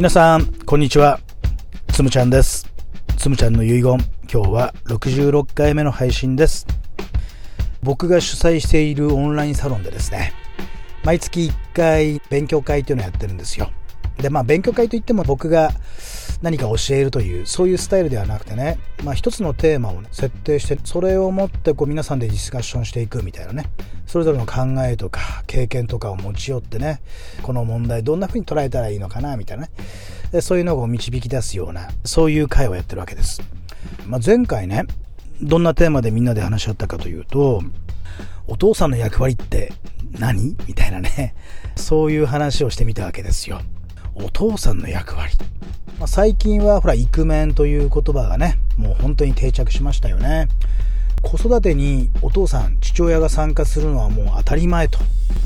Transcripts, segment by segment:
皆さん、こんにちは。つむちゃんです。つむちゃんの遺言、今日は66回目の配信です。僕が主催しているオンラインサロンでですね、毎月1回勉強会というのをやってるんですよ。で、まあ勉強会といっても僕が何か教えるという、そういうスタイルではなくてね、まあ一つのテーマを、ね、設定して、それをもってこう皆さんでディスカッションしていくみたいなね、それぞれの考えとか経験とかを持ち寄ってね、この問題どんな風に捉えたらいいのかな、みたいなね、そういうのを導き出すような、そういう会をやってるわけです。まあ、前回ね、どんなテーマでみんなで話し合ったかというと、お父さんの役割って何？みたいなね、そういう話をしてみたわけですよ。お父さんの役割。まあ、最近はほら、イクメンという言葉がね、もう本当に定着しましたよね。子育てにお父さん、父親が参加するのはもう当たり前と。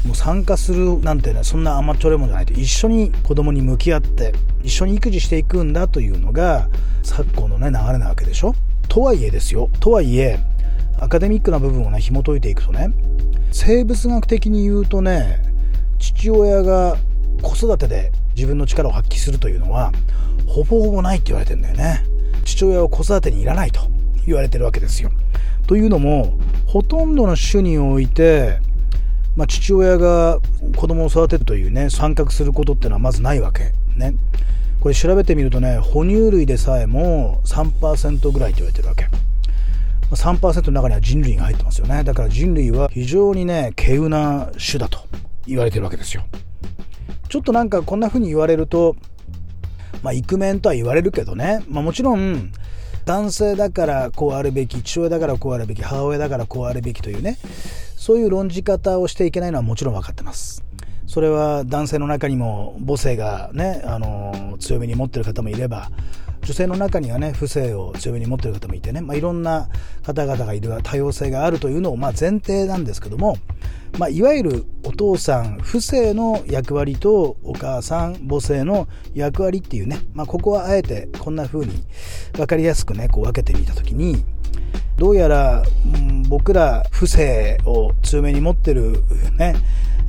もう参加するなんてね、そんな甘っちょれもんじゃないと。一緒に子供に向き合って、一緒に育児していくんだというのが、昨今のね、流れなわけでしょ。とはいえですよ。とはいえ、アカデミックな部分をね、紐解いていくとね、生物学的に言うとね、父親が子育てで自分の力を発揮するというのはほぼほぼないって言われてるんだよね。父親は子育てにいらないと言われてるわけですよ。というのもほとんどの種において、まあ、父親が子供を育てるというね参画することってのはまずないわけね。これ調べてみるとね哺乳類でさえも3%ぐらいと言われてるわけ。3%の中には人類が入ってますよね。だから人類は非常にね稀有な種だと言われてるわけですよ。ちょっとなんかこんな風に言われると、まあ、イクメンとは言われるけどね、まあ、もちろん、男性だからこうあるべき、父親だからこうあるべき、母親だからこうあるべきというね、そういう論じ方をしていけないのはもちろん分かってます。それは男性の中にも母性がね、あの、強めに持ってる方もいれば、女性の中にはね、不正を強めに持ってる方もいてね、まあ、いろんな方々がいる多様性があるというのを、まあ、前提なんですけども、まあ、いわゆるお父さん不正の役割とお母さん母性の役割っていうね、まあ、ここはあえてこんな風に分かりやすくねこう分けてみた時にどうやら、うん、僕ら不正を強めに持ってるね、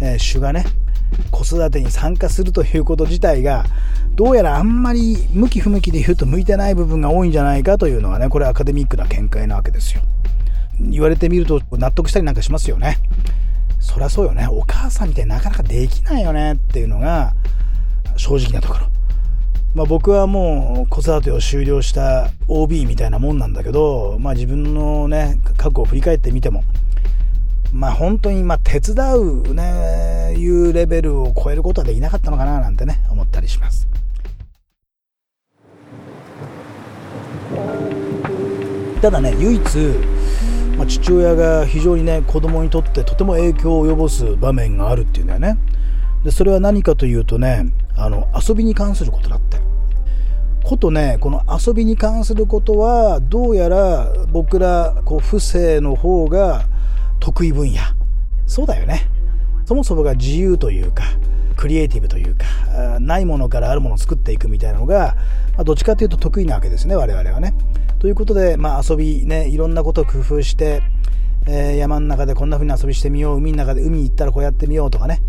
えー、種がね子育てに参加するということ自体がどうやらあんまり向き不向きで言うと向いてない部分が多いんじゃないかというのがねこれアカデミックな見解なわけですよ。言われてみると納得したりなんかしますよね。そりゃそうよね。お母さんみたいになかなかできないよねっていうのが正直なところ。まあ、僕はもう子育てを終了した OB みたいなもんなんだけど、まあ、自分のね過去を振り返ってみてもまあ本当にまあ手伝うねいうレベルを超えることはできなかったのかななんてね思ったりします。ただね唯一、まあ、父親が非常にね子供にとってとても影響を及ぼす場面があるっていうんだよね。でそれは何かというとねあの遊びに関することだって。ことねこの遊びに関することはどうやら僕らこう不正の方が得意分野。そうだよね。そもそもが自由というかクリエイティブというかないものからあるものを作っていくみたいなのが、まあ、どっちかというと得意なわけですね我々はね。ということで、まあ、遊びねいろんなことを工夫して、えー、山の中でこんな風に遊びしてみよう海の中で海行ったらこうやってみようとかね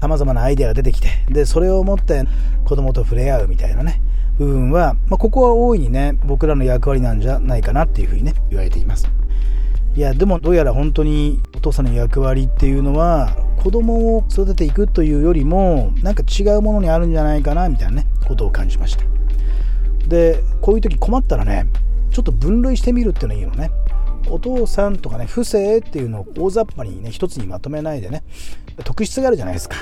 様々なアイデアが出てきてでそれを持って子供と触れ合うみたいなね部分は、まあ、ここは大いにね僕らの役割なんじゃないかなっていうふうにね言われています。いやでもどうやら本当にお父さんの役割っていうのは子供を育てていくというよりもなんか違うものにあるんじゃないかなみたいなねことを感じました。でこういう時困ったらねちょっと分類してみるっていうのはいいのね。お父さんとかね不正っていうのを大雑把にね一つにまとめないでね特質があるじゃないですか。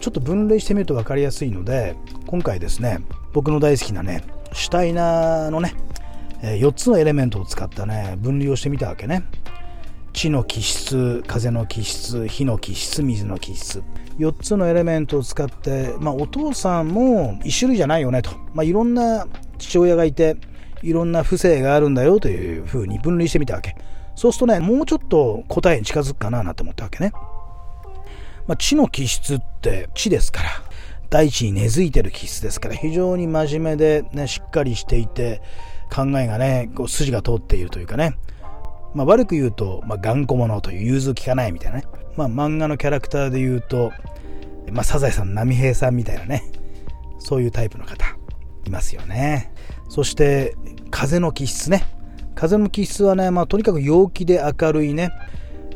ちょっと分類してみると分かりやすいので今回ですね僕の大好きなねシュタイナーのね4つのエレメントを使ったね分類をしてみたわけね。地の気質風の気質火の気質水の気質。4つのエレメントを使って、まあ、お父さんも1種類じゃないよねと、まあ、いろんな父親がいていろんな不正があるんだよというふうに分類してみたわけ。そうするとねもうちょっと答えに近づくかななんて思ったわけね、まあ、地の気質って地ですから。大地に根付いてる気質ですから。非常に真面目で、ね、しっかりしていて考えがね、こう筋が通っているというかね、まあ、悪く言うと、まあ、頑固者という融通きかないみたいなね、まあ、漫画のキャラクターで言うと、まあ、サザエさん、波平さんみたいなね、そういうタイプの方いますよね。そして風の気質ね。風の気質はね、まあ、とにかく陽気で明るいね。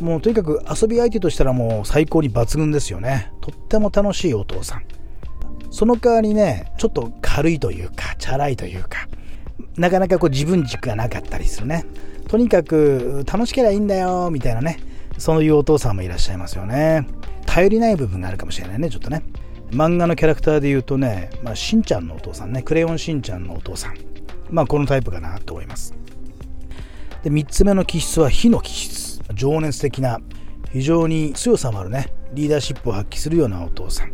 もうとにかく遊び相手としたらもう最高に抜群ですよね。とっても楽しいお父さん。その代わりねちょっと軽いというかチャラいというかなかなかこう自分軸がなかったりするね。とにかく楽しければいいんだよみたいなね。そういうお父さんもいらっしゃいますよね。頼りない部分があるかもしれないねちょっとね。漫画のキャラクターで言うとね、まあ、しんちゃんのお父さんねクレヨンしんちゃんのお父さん。まあこのタイプかなと思います。で3つ目の気質は火の気質。情熱的な非常に強さもあるね。リーダーシップを発揮するようなお父さん。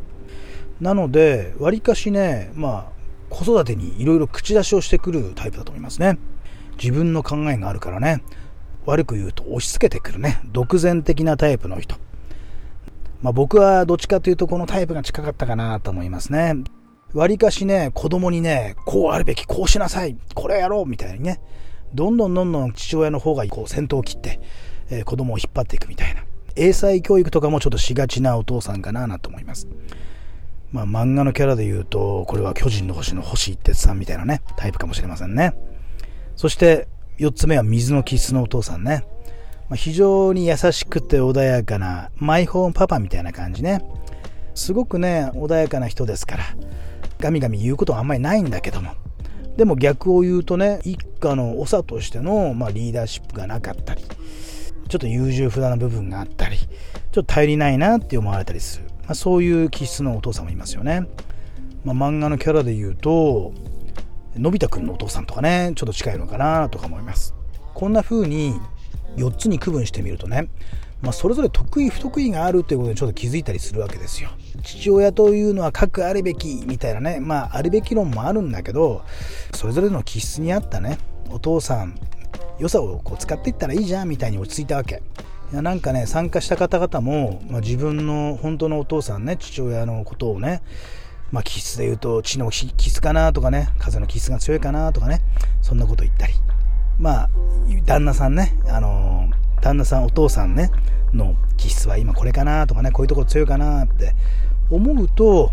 なのでわりかしねまあ子育てにいろいろ口出しをしてくるタイプだと思いますね。自分の考えがあるからね。悪く言うと押し付けてくるね。独善的なタイプの人。まあ、僕はどっちかというとこのタイプが近かったかなと思いますね。わりかしね、子供にね、こうあるべき、こうしなさい、これやろうみたいにね、どんどんどんどん父親の方がこう先頭を切って、えー、子供を引っ張っていくみたいな。英才教育とかもちょっとしがちなお父さんかなと思います。まあ漫画のキャラで言うと、これは巨人の星の星一徹さんみたいなね、タイプかもしれませんね。そして4つ目は水の気質のお父さんね。まあ、非常に優しくて穏やかなマイホームパパみたいな感じね。すごくね穏やかな人ですからガミガミ言うことはあんまりないんだけども。でも逆を言うとね一家の長としての、まあ、リーダーシップがなかったりちょっと優柔不断な部分があったりちょっと頼りないなって思われたりする、まあ、そういう気質のお父さんもいますよね、まあ、漫画のキャラで言うとのび太くんのお父さんとかねちょっと近いのかなとか思います。こんな風に4つに区分してみるとね、まあ、それぞれ得意不得意があるということにちょっと気づいたりするわけですよ。父親というのは核あるべきみたいなね、まあ、あるべき論もあるんだけどそれぞれの気質に合ったねお父さん良さをこう使っていったらいいじゃんみたいに落ち着いたわけ。いやなんかね参加した方々も、まあ、自分の本当のお父さんね父親のことをねまあ、気質で言うと血の気質かなとかね風の気質が強いかなとかねそんなこと言ったりまあ、旦那さんね、あの旦那さん、お父さんね、の気質は今これかなとかね、こういうところ強いかなって思うと、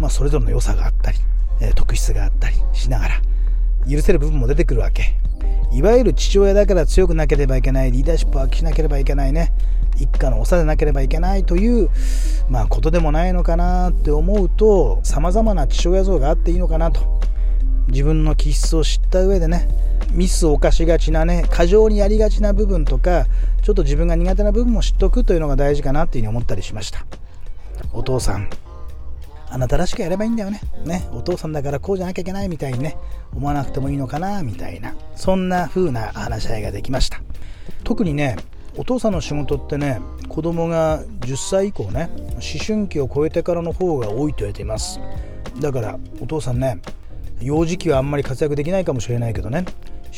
まあ、それぞれの良さがあったり、え、特質があったりしながら、許せる部分も出てくるわけ。いわゆる父親だから強くなければいけない、リーダーシップを発揮しなければいけないね、一家の長でなければいけないという、まあ、ことでもないのかなって思うと、様々な父親像があっていいのかなと。自分の気質を知った上でねミスを犯しがちなね過剰にやりがちな部分とかちょっと自分が苦手な部分も知っとくというのが大事かなっていうふうに思ったりしました。お父さんあなたらしくやればいいんだよね。ねお父さんだからこうじゃなきゃいけないみたいにね思わなくてもいいのかなみたいなそんな風な話し合いができました。特にねお父さんの仕事ってね子供が10歳以降ね思春期を超えてからの方が多いと言われています。だからお父さんね幼児期はあんまり活躍できないかもしれないけどね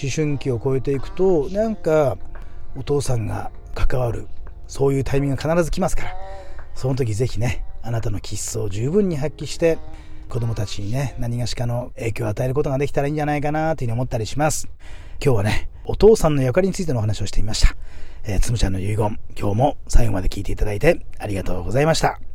思春期を超えていくとなんかお父さんが関わるそういうタイミングが必ず来ますから。その時ぜひねあなたの気質を十分に発揮して子供たちにね何がしかの影響を与えることができたらいいんじゃないかなというふうに思ったりします。今日はねお父さんの役割についてのお話をしてみました、えー、つむちゃんの遺言今日も最後まで聞いていただいてありがとうございました。